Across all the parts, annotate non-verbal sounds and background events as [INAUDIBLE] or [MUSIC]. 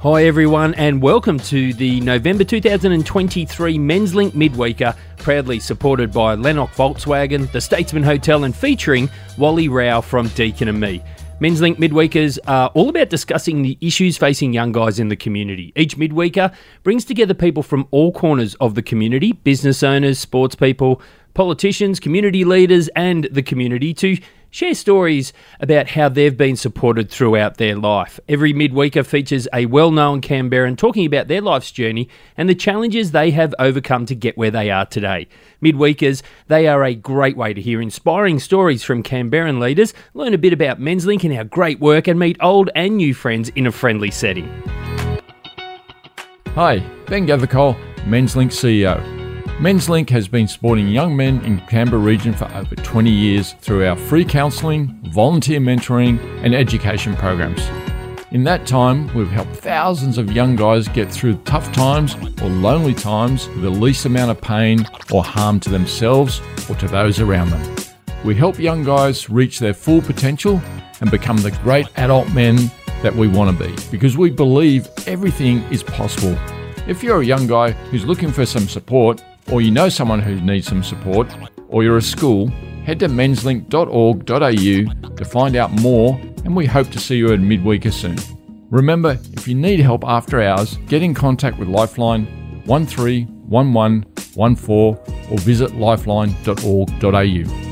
Hi, everyone, and welcome to the November 2023 Menslink Midweeker, proudly supported by Lennox Volkswagen, the Statesman Hotel, and featuring Wally Rao from Deakin and me. Menslink Midweekers are all about discussing the issues facing young guys in the community. Each midweeker brings together people from all corners of the community business owners, sports people, politicians, community leaders, and the community to share stories about how they've been supported throughout their life. Every midweeker features a well known Canberran talking about their life's journey and the challenges they have overcome to get where they are today. Midweekers, they are a great way to hear inspiring stories from Canberran leaders, learn a bit about Menslink and our great work, and meet old and new friends in a friendly setting. Hi, Ben Gathercole, Menslink CEO. Menslink has been supporting young men in Canberra region for over 20 years through our free counselling, volunteer mentoring, and education programs. In that time, we've helped thousands of young guys get through tough times or lonely times with the least amount of pain or harm to themselves or to those around them. We help young guys reach their full potential and become the great adult men that we want to be because we believe everything is possible. If you're a young guy who's looking for some support, or you know someone who needs some support, or you're a school, head to menslink.org.au to find out more, and we hope to see you at Midweeker soon. Remember, if you need help after hours, get in contact with Lifeline 131114 or visit lifeline.org.au.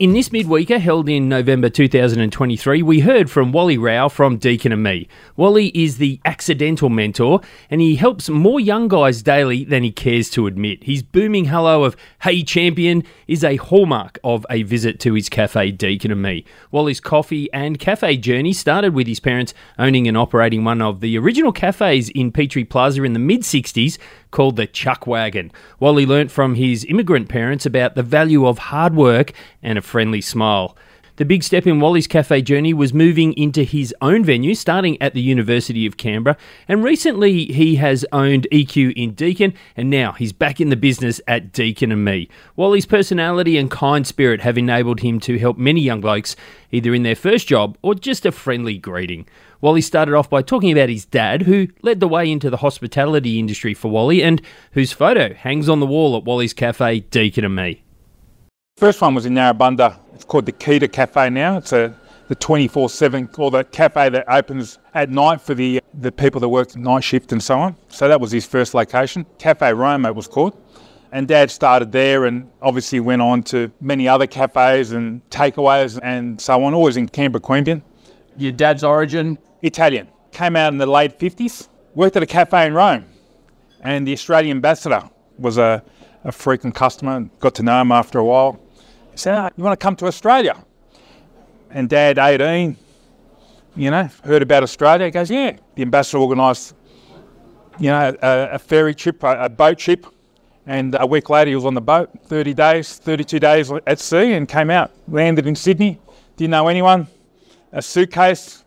In this midweeker held in November 2023, we heard from Wally Rao from Deakin and me. Wally is the accidental mentor and he helps more young guys daily than he cares to admit. His booming hello of Hey Champion is a hallmark of a visit to his cafe Deakin and me. Wally's coffee and cafe journey started with his parents owning and operating one of the original cafes in Petrie Plaza in the mid 60s called the Chuck Wagon. Wally learnt from his immigrant parents about the value of hard work and a friendly smile. The big step in Wally's cafe journey was moving into his own venue, starting at the University of Canberra. And recently, he has owned EQ in Deakin, and now he's back in the business at Deakin and Me. Wally's personality and kind spirit have enabled him to help many young blokes, either in their first job or just a friendly greeting. Wally started off by talking about his dad, who led the way into the hospitality industry for Wally, and whose photo hangs on the wall at Wally's Cafe, Deakin and Me. First one was in Narrabundah. It's called the Kita Cafe now. It's a the 24/7 or the cafe that opens at night for the the people that work night shift and so on. So that was his first location. Cafe Roma it was called. And Dad started there and obviously went on to many other cafes and takeaways and so on, always in Canberra, Queanbeyan. Your dad's origin? Italian. Came out in the late 50s, worked at a cafe in Rome. And the Australian ambassador was a, a frequent customer, got to know him after a while said, oh, You want to come to Australia? And Dad, 18, you know, heard about Australia. He goes, Yeah. The ambassador organised, you know, a, a ferry trip, a, a, boat trip. And a week later, he was on the boat, 30 days, 32 days at sea, and came out, landed in Sydney. Didn't know anyone, a suitcase,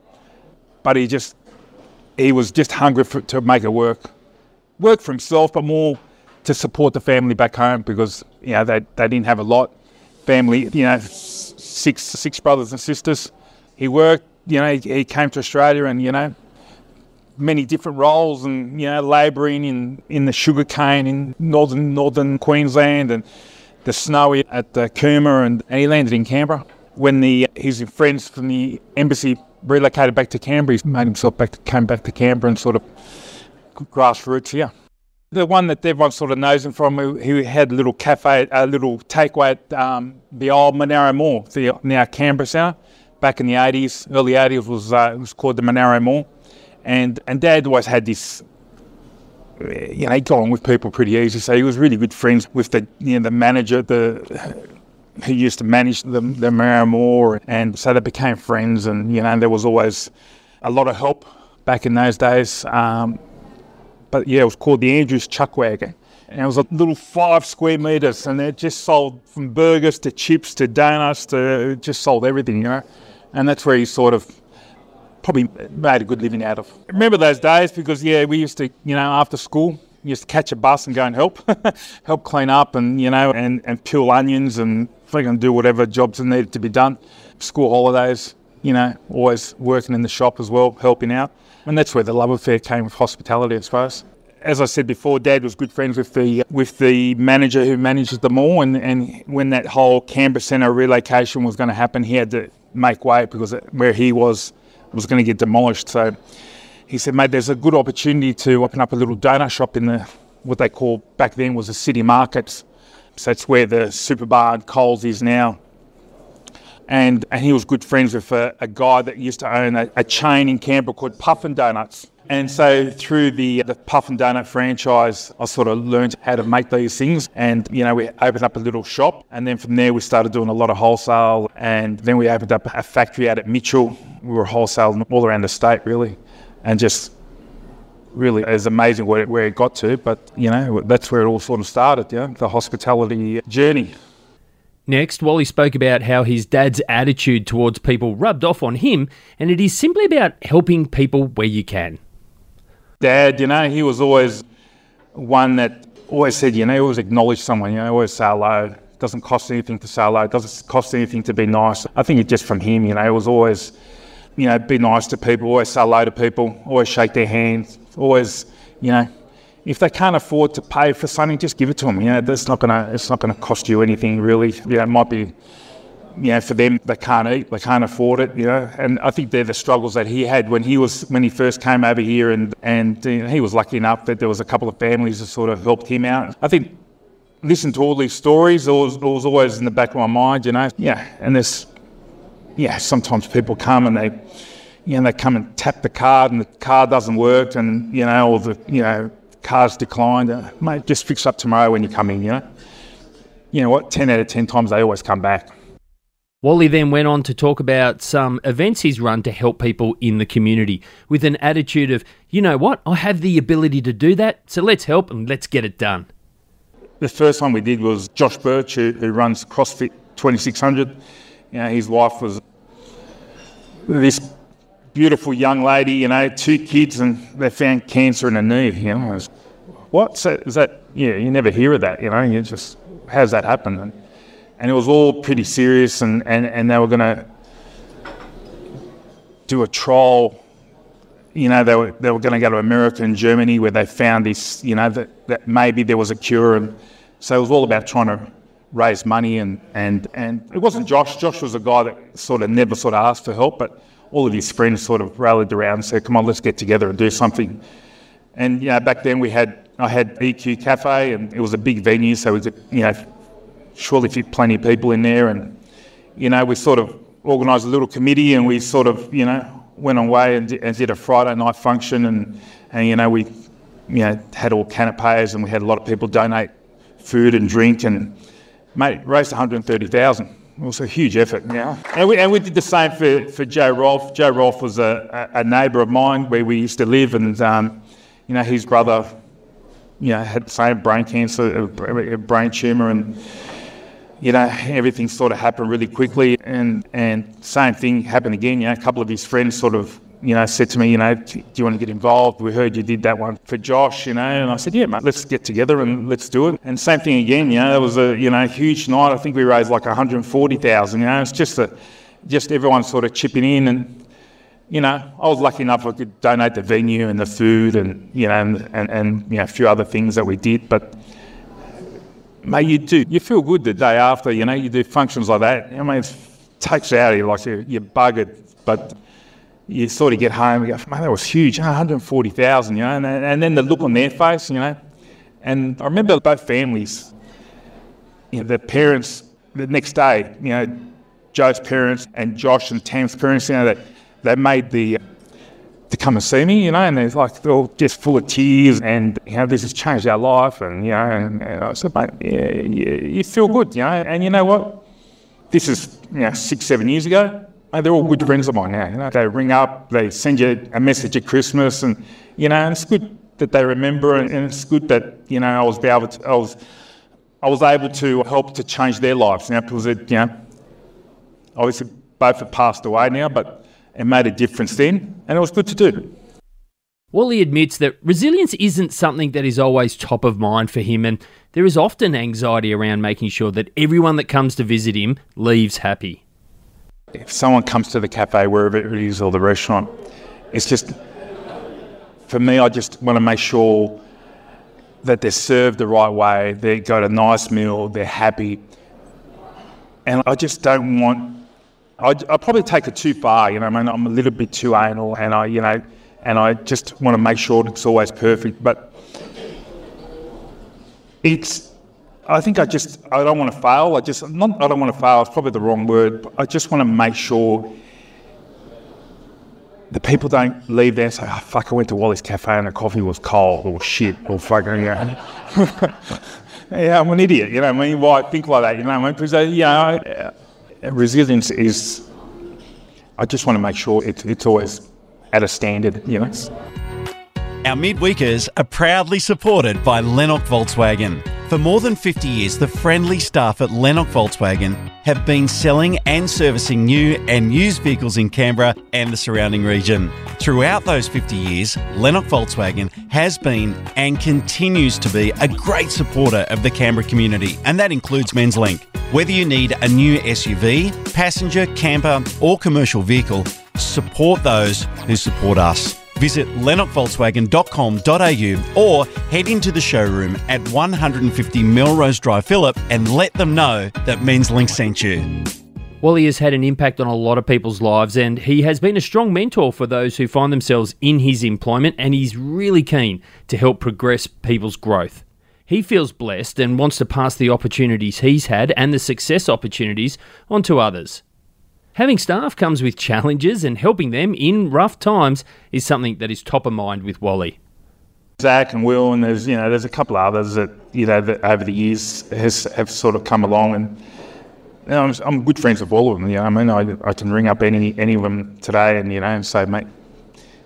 but he just, he was just hungry for, to make it work. Work for himself, but more to support the family back home because, you know, they, they didn't have a lot family, you know, six six brothers and sisters. He worked, you know, he, he came to Australia and, you know, many different roles and, you know, labouring in, in the sugarcane in northern northern Queensland and the snowy at the Cooma and, and he landed in Canberra. When the his friends from the embassy relocated back to Canberra, he made himself back to, came back to Canberra and sort of grassroots here. The one that everyone sort of knows him from, who, had a little cafe, a little takeaway at um, the old Monaro Mall, the now Canberra Centre. Back in the 80s, early 80s, was uh, was called the Monaro Mall. And, and Dad always had this, you know, he got on with people pretty easy. So he was really good friends with the, you know, the manager, the who used to manage the, the Monaro Mall. And so they became friends. And, you know, there was always a lot of help back in those days. Um, but yeah, it was called the Andrews Chuck Wagon. And it was a little five square metres, and it just sold from burgers to chips to donuts to just sold everything, you know. And that's where he sort of probably made a good living out of. Remember those days because yeah, we used to, you know, after school, used to catch a bus and go and help, [LAUGHS] help clean up and you know, and, and peel onions and freaking do whatever jobs needed to be done. School holidays, you know, always working in the shop as well, helping out. And that's where the love affair came with hospitality, I suppose. As I said before, Dad was good friends with the with the manager who manages the mall, and, and when that whole Canberra Centre relocation was going to happen, he had to make way because where he was was going to get demolished. So he said, "Mate, there's a good opportunity to open up a little donut shop in the what they call back then was the city markets. So that's where the Supabarn and Coles is now." And, and he was good friends with a, a guy that used to own a, a, chain in Canberra called Puffin Donuts. And so through the, the Puffin Donut franchise, I sort of learned how to make these things. And, you know, we opened up a little shop. And then from there, we started doing a lot of wholesale. And then we opened up a factory out at Mitchell. We were wholesaling all around the state, really. And just really it's amazing where, where it got to. But, you know, that's where it all sort of started, yeah, the hospitality journey. Next, Wally spoke about how his dad's attitude towards people rubbed off on him, and it is simply about helping people where you can. Dad, you know, he was always one that always said, you know, always acknowledge someone, you know, always say hello. It doesn't cost anything to say hello, it doesn't cost anything to be nice. I think it's just from him, you know, it was always, you know, be nice to people, always say hello to people, always shake their hands, always, you know, if they can't afford to pay for something, just give it to them. You know, that's not gonna it's not gonna cost you anything really. You know, it might be you know, for them, they can't eat, they can't afford it, you know. And I think they're the struggles that he had when he was when he first came over here, and and you know, he was lucky enough that there was a couple of families that sort of helped him out. I think listen to all these stories, it was, it was always in the back of my mind, you know. Yeah, and there's yeah, sometimes people come and they you know they come and tap the card and the card doesn't work, and you know, or the you know cars declined. Uh, mate, just fix up tomorrow when you come in, you know. You know what? 10 out of 10 times they always come back. Wally then went on to talk about some events he's run to help people in the community with an attitude of, you know what, I have the ability to do that, so let's help and let's get it done. The first one we did was Josh Birch, who, who runs CrossFit 2600. You know, his wife was this beautiful young lady, you know, two kids, and they found cancer in her knee. You know, was, what? So is that? Yeah, you never hear of that. You know, you just how's that happen? And, and it was all pretty serious, and, and, and they were going to do a trial. You know, they were they were going to go to America and Germany where they found this. You know, that, that maybe there was a cure, and so it was all about trying to raise money and and and it wasn't Josh. Josh was a guy that sort of never sort of asked for help, but all of his friends sort of rallied around and said, "Come on, let's get together and do something." And you know, back then we had I had EQ Cafe, and it was a big venue, so it was you know surely fit plenty of people in there, and you know we sort of organised a little committee, and we sort of you know went away and, and did a Friday night function, and and you know we you know had all canapes, and we had a lot of people donate food and drink, and mate raised 130,000 it was a huge effort, yeah. And we, and we did the same for, for Joe Rolfe. Joe Rolfe was a, a, a neighbour of mine where we used to live, and um, you know his brother, you know, had the same brain cancer, a, brain tumour, and you know everything sort of happened really quickly. And and same thing happened again. You know, a couple of his friends sort of you know, said to me, you know, do you want to get involved? We heard you did that one for Josh, you know, and I said, yeah, mate, let's get together and let's do it. And same thing again, you know, it was a, you know, huge night. I think we raised like 140,000, you know, it's just a, just everyone sort of chipping in and, you know, I was lucky enough I could donate the venue and the food and, you know, and, and, and you know, a few other things that we did, but mate, you do, you feel good the day after, you know, you do functions like that. I mean, it takes out of you like you're, you're buggered, but you sort of get home and go, man, that was huge, 140,000, you know, and, and then the look on their face, you know. And I remember both families, you know, the parents, the next day, you know, Joe's parents and Josh and Tam's parents, you know, they, they made the, uh, to come and see me, you know, and they're like, they're all just full of tears and, you know, this has changed our life. And, you know, and, and I said, mate, yeah, yeah, you feel good, you know, and you know what? This is, you know, six, seven years ago they're all good friends of mine now. You know, they ring up, they send you a message at Christmas, and you know, and it's good that they remember, and it's good that you know I was able to, I was, I was able to help to change their lives. Know, because it, you know, obviously both have passed away now, but it made a difference then, and it was good to do. Wally admits that resilience isn't something that is always top of mind for him, and there is often anxiety around making sure that everyone that comes to visit him leaves happy if someone comes to the cafe, wherever it is, or the restaurant, it's just, for me, I just want to make sure that they're served the right way, they got a nice meal, they're happy. And I just don't want, I, I probably take it too far, you know, I mean, I'm a little bit too anal and I, you know, and I just want to make sure it's always perfect. But it's, I think I just, I don't want to fail. I just, not, I don't want to fail, it's probably the wrong word, I just want to make sure the people don't leave there and say, oh, fuck, I went to Wally's Cafe and the coffee was cold or shit or fucking, yeah. [LAUGHS] yeah, I'm an idiot, you know what I mean? Why think like that, you know I mean? Because, uh, you know, uh, resilience is, I just want to make sure it's, it's always at a standard, you know? Our midweekers are proudly supported by Lennox Volkswagen. For more than 50 years, the friendly staff at Lennox Volkswagen have been selling and servicing new and used vehicles in Canberra and the surrounding region. Throughout those 50 years, Lennox Volkswagen has been and continues to be a great supporter of the Canberra community, and that includes Menslink. Whether you need a new SUV, passenger, camper, or commercial vehicle, support those who support us. Visit lennoxvolkswagen.com.au or head into the showroom at 150 Melrose Drive, Phillip, and let them know that Menslink sent you. Wally has had an impact on a lot of people's lives, and he has been a strong mentor for those who find themselves in his employment, and he's really keen to help progress people's growth. He feels blessed and wants to pass the opportunities he's had and the success opportunities on to others. Having staff comes with challenges, and helping them in rough times is something that is top of mind with Wally. Zach and Will, and there's you know there's a couple others that you know that over the years has have sort of come along, and you know, I'm, I'm good friends with all of them. You know, I mean, I, I can ring up any any of them today, and you know, and say, mate,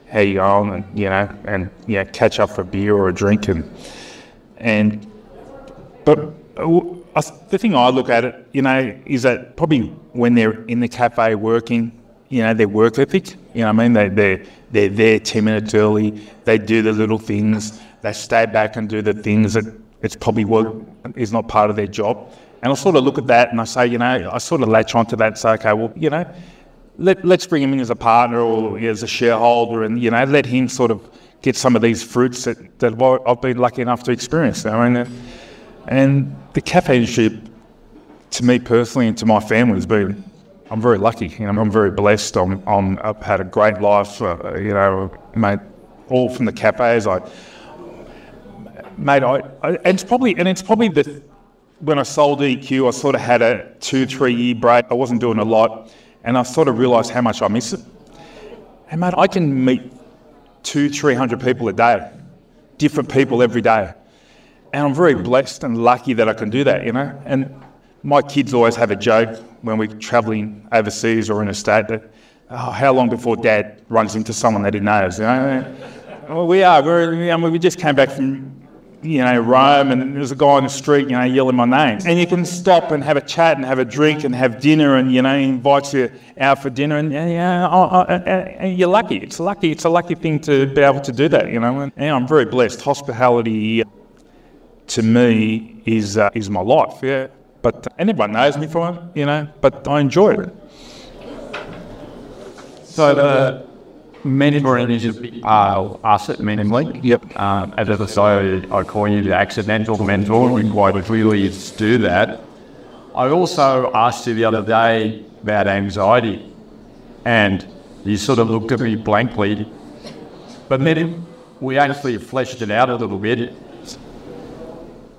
how you going, and you know, and yeah, catch up for a beer or a drink, and and but uh, the thing I look at it, you know, is that probably when they're in the cafe working, you know, their work ethic, you know I mean? They, they're, they're there 10 minutes early, they do the little things, they stay back and do the things that it's probably what is not part of their job. And I sort of look at that and I say, you know, I sort of latch onto that and say, okay, well, you know, let, let's bring him in as a partner or as a shareholder and, you know, let him sort of get some of these fruits that, that I've been lucky enough to experience. I mean, and the cafe industry, to me personally and to my family, has been. I'm very lucky. You know, I'm very blessed. I'm, I'm, I've had a great life. Uh, you know, mate, all from the cafes. I, mate, I, I, and it's probably and it's probably the when I sold EQ, I sort of had a two, three year break. I wasn't doing a lot, and I sort of realised how much I miss it. And mate, I can meet two, three hundred people a day, different people every day. And I'm very blessed and lucky that I can do that, you know. And my kids always have a joke when we're travelling overseas or in a state that, oh, how long before dad runs into someone that he knows, you know? Well, we are. We're, I mean, we just came back from, you know, Rome and there's a guy on the street, you know, yelling my name. And you can stop and have a chat and have a drink and have dinner and, you know, invites you out for dinner and, yeah, oh, oh, and you're lucky. It's lucky. It's a lucky thing to be able to do that, you know. And, and I'm very blessed. Hospitality to me is uh, is my life. Yeah, but and everyone knows me for it, you know. But I enjoy it. So the mentoring is a big part of us at Mentoring. Yep. Um, as I say, I call you the accidental mentor. We quite clearly do that. I also asked you the other day about anxiety, and you sort of looked at me blankly. But then we actually fleshed it out a little bit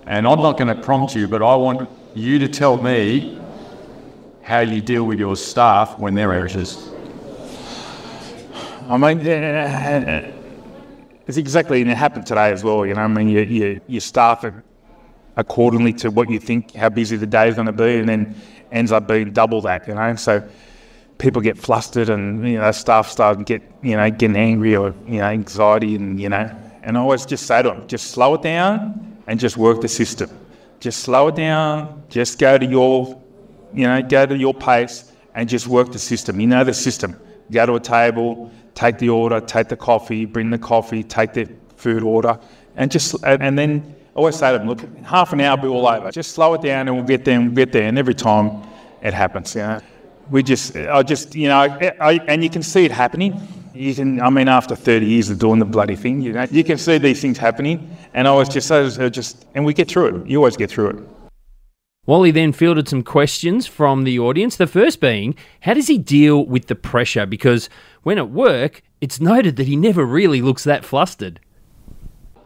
and I'm not going to prompt you, but I want you to tell me how you deal with your staff when they're anxious. I mean, it's exactly, and it happened today as well. You know, I mean, you, you, you staff accordingly to what you think how busy the day is going to be, and then ends up being double that. You know, so people get flustered, and you know, staff start get you know getting angry or you know anxiety, and you know, and I always just say to them, just slow it down and just work the system. Just slow it down, just go to your, you know, go to your pace and just work the system. You know the system. Go to a table, take the order, take the coffee, bring the coffee, take the food order, and just, and then I always say to them, look, half an hour, will be all over. Just slow it down and we'll get there and we'll get there. And every time it happens, you know. we just, I just, you know, I, and you can see it happening. You can, I mean, after 30 years of doing the bloody thing, you know, you can see these things happening. And I was just, I was just, and we get through it. You always get through it. Wally then fielded some questions from the audience. The first being, how does he deal with the pressure? Because when at work, it's noted that he never really looks that flustered.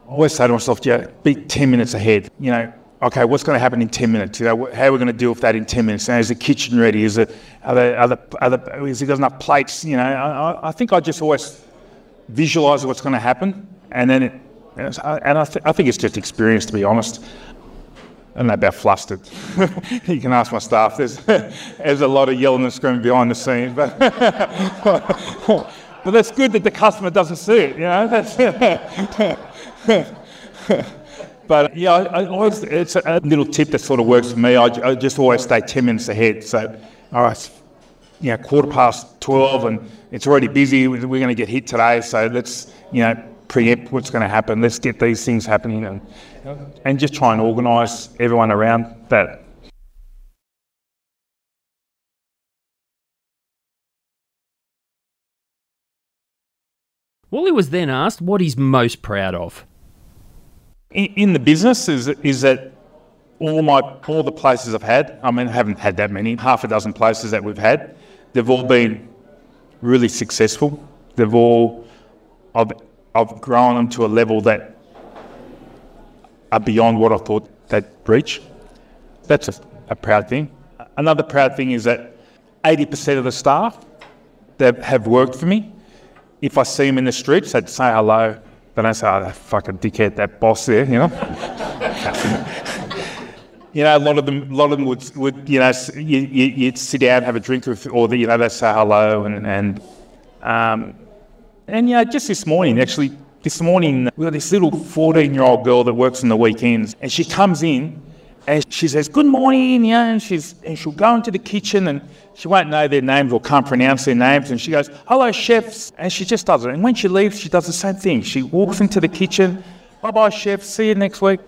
I always say to myself, yeah, be 10 minutes ahead. You know, okay, what's going to happen in 10 minutes? You know, how are we going to deal with that in 10 minutes? Now, is the kitchen ready? Is it, are there, are there, are there, is he got enough plates? You know, I, I think I just always visualise what's going to happen. And then, it, and I, th- I think it's just experience, to be honest. Don't know about flustered. [LAUGHS] you can ask my staff. There's, [LAUGHS] there's a lot of yelling and screaming behind the scenes, but, [LAUGHS] but that's good that the customer doesn't see it. You know, that's. But yeah, I, I always, it's a little tip that sort of works for me. I, I just always stay ten minutes ahead. So, all right, you know, quarter past twelve, and it's already busy. We're going to get hit today, so let's you know preempt what's going to happen. Let's get these things happening and and just try and organise everyone around that. Wally was then asked what he's most proud of. In, the business is is that all my all the places I've had. I mean, I haven't had that many. Half a dozen places that we've had. They've all been really successful. They've all I've I've grown them to a level that are beyond what I thought they'd reach. That's a, a proud thing. Another proud thing is that 80% of the staff that have worked for me, if I see them in the streets, they'd say hello. They don't say, oh, that fucking dickhead, that boss there, you know? [LAUGHS] you know, a lot of them, a lot of them would, would you know, you, you, would sit down, have a drink with, or the, you know, they'd say hello, and and um, and yeah, just this morning, actually, this morning, we've got this little 14 year old girl that works on the weekends, and she comes in and she says, Good morning, yeah, and, she's, and she'll go into the kitchen and she won't know their names or can't pronounce their names, and she goes, Hello, chefs, and she just does it. And when she leaves, she does the same thing. She walks into the kitchen, Bye bye, chef, see you next week.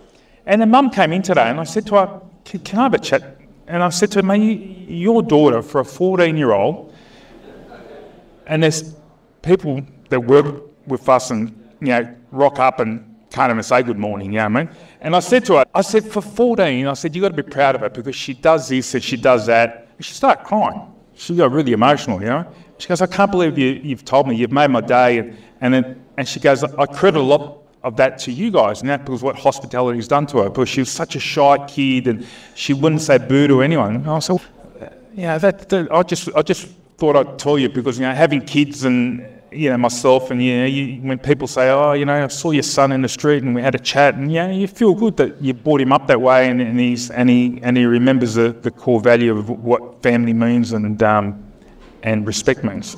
And the mum came in today, and I said to her, Can I have a chat? And I said to her, Mate, your daughter, for a 14 year old, and there's people that work with us and you know, rock up and can't even say good morning, you know what I mean? And I said to her, I said, for 14, I said, you've got to be proud of her because she does this and she does that. And she started crying. She got really emotional, you know? She goes, I can't believe you, have told me, you've made my day. And, and, then, and she goes, I credit a lot of that to you guys, and that was what hospitality has done to her, because she was such a shy kid and she wouldn't say boo to anyone. And I said, yeah, that, that, I just I just thought I'd tell you because you know having kids and you know, myself and you know, you, when people say, "Oh, you know, I saw your son in the street and we had a chat," and yeah, you feel good that you brought him up that way, and, and he's and he and he remembers the, the core value of what family means and um, and respect means.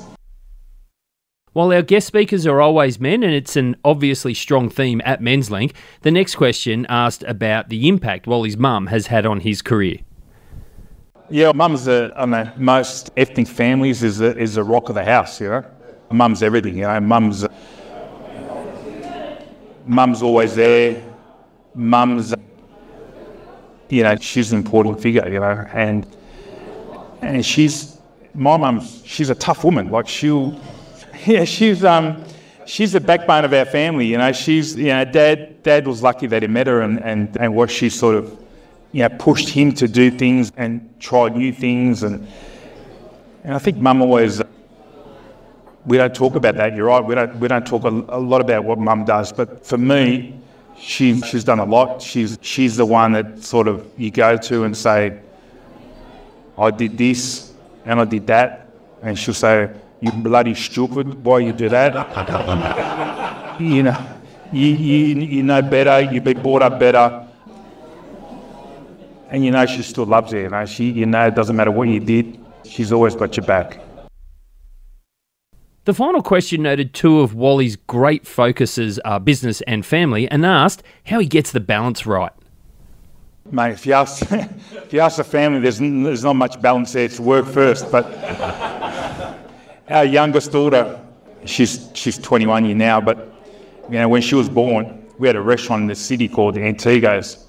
While our guest speakers are always men, and it's an obviously strong theme at Menslink, the next question asked about the impact Wally's mum has had on his career. Yeah, mum's a, I know, most ethnic families is a, is a rock of the house, you know. Mum's everything, you know. Mum's mum's always there. Mum's, you know, she's an important figure, you know, and and she's my mum's. She's a tough woman. Like she'll, [LAUGHS] yeah, she's um, she's the backbone of our family. You know, she's you know, dad dad was lucky that he met her, and and and what she sort of, you know, pushed him to do things and try new things, and and I think mum always we don't talk about that. You're right. We don't we don't talk a, a lot about what mum does. But for me, she she's done a lot. She's she's the one that sort of you go to and say, I did this and I did that, and she'll say, "You bloody stupid! Why you do that?" [LAUGHS] you know, you, you you know better. You've been brought up better. And you know she still loves you. You know she, you know, it doesn't matter what you did. She's always got your back. The final question noted two of Wally's great focuses are business and family and asked how he gets the balance right. Mate, if you ask, [LAUGHS] if you ask the family, there's, there's not much balance there. It's work first. But [LAUGHS] our youngest daughter, she's, she's 21 year now, but you know, when she was born, we had a restaurant in the city called Antigo's.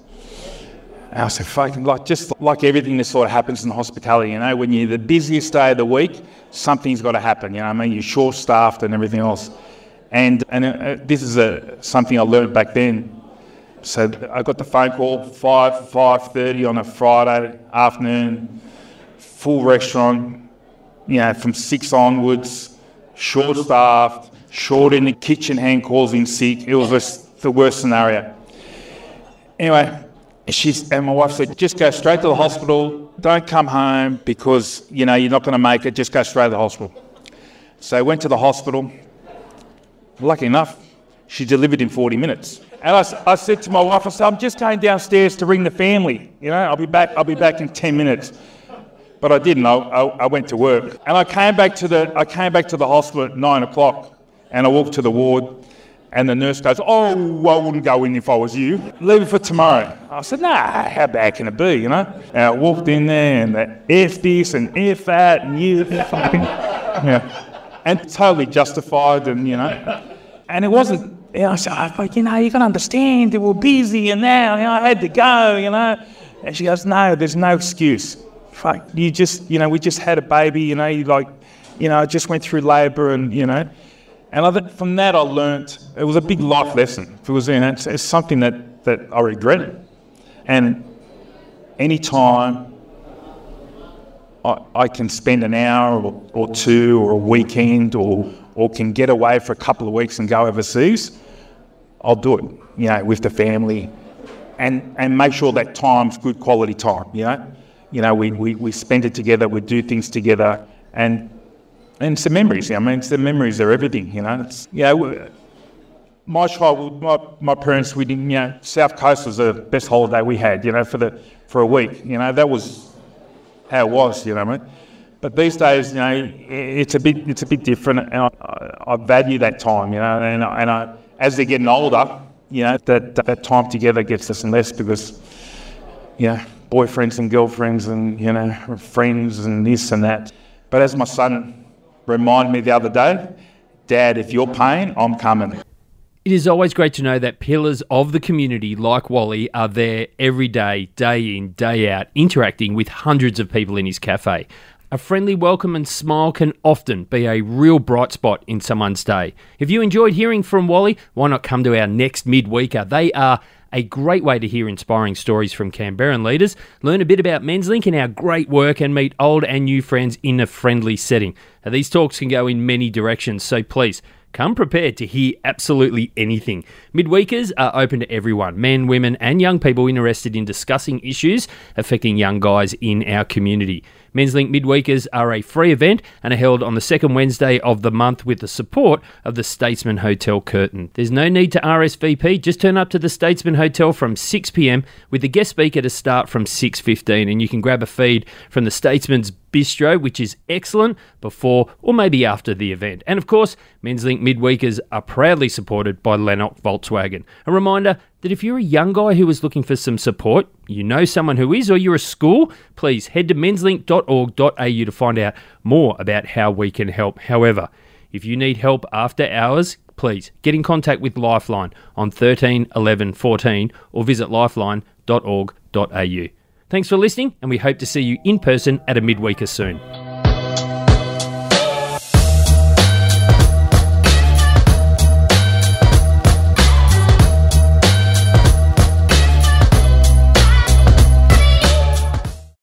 And I said, fucking, like, just like everything that sort of happens in hospitality, you know, when you're the busiest day of the week, something's got to happen, you know I mean? You're short staffed and everything else. And, and uh, this is a, something I learned back then. So I got the phone call, 5, 5.30 on a Friday afternoon, full restaurant, you know, from 6 onwards, short staffed, short in the kitchen, hand calls in sick. It was the worst scenario. Anyway, she's and my wife said, just go straight to the hospital. Don't come home because you know you're not going to make it. Just go straight to the hospital. So I went to the hospital. Lucky enough, she delivered in 40 minutes. And I, I said to my wife, I said, I'm just going downstairs to ring the family. You know, I'll be back. I'll be back in 10 minutes. But I didn't. I, I, I went to work, and I came back to the I came back to the hospital at nine o'clock, and I walked to the ward. And the nurse goes, Oh, I wouldn't go in if I was you. Leave it for tomorrow. I said, Nah, how bad can it be, you know? And I walked in there and the this and F that and you, [LAUGHS] yeah. And totally justified and, you know. And it wasn't, you know, I said, but, you know, you can understand, they were busy and now, you know, I had to go, you know. And she goes, No, there's no excuse. Fuck, you just, you know, we just had a baby, you know, you like, you know, I just went through labour and, you know. And I from that I learnt, it was a big life lesson. It was, you know, it's, it's something that, that I regretted. And any time I, I can spend an hour or, or two or a weekend or, or can get away for a couple of weeks and go overseas, I'll do it, you know, with the family and, and make sure that time's good quality time, you know. You know, we, we, we spend it together, we do things together, and and it's the memories. I mean, it's the memories are everything. You know, it's yeah. My childhood, my, my parents, we didn't. You know, South Coast was the best holiday we had. You know, for the for a week. You know, that was how it was. You know, what I mean? But these days, you know, it's a bit it's a bit different, and I, I value that time. You know, and and I, as they're getting older, you know, that that time together gets less and less because, you know, boyfriends and girlfriends and you know friends and this and that. But as my son reminded me the other day, Dad, if you're paying, I'm coming. It is always great to know that pillars of the community like Wally are there every day, day in, day out, interacting with hundreds of people in his cafe. A friendly welcome and smile can often be a real bright spot in someone's day. If you enjoyed hearing from Wally, why not come to our next midweeker? They are a great way to hear inspiring stories from Canberran leaders, learn a bit about Menslink and our great work, and meet old and new friends in a friendly setting. Now, these talks can go in many directions, so please come prepared to hear absolutely anything. Midweekers are open to everyone men, women, and young people interested in discussing issues affecting young guys in our community. Menslink Midweekers are a free event and are held on the second Wednesday of the month with the support of the Statesman Hotel Curtin. There's no need to RSVP, just turn up to the Statesman Hotel from 6pm with the guest speaker to start from 6.15 and you can grab a feed from the Statesman's Bistro, which is excellent before or maybe after the event. And of course, Menslink Midweekers are proudly supported by Lennox Volkswagen. A reminder that if you're a young guy who is looking for some support, you know someone who is, or you're a school, please head to menslink.org.au to find out more about how we can help. However, if you need help after hours, please get in contact with Lifeline on 13 11 14 or visit lifeline.org.au. Thanks for listening, and we hope to see you in person at a midweeker soon.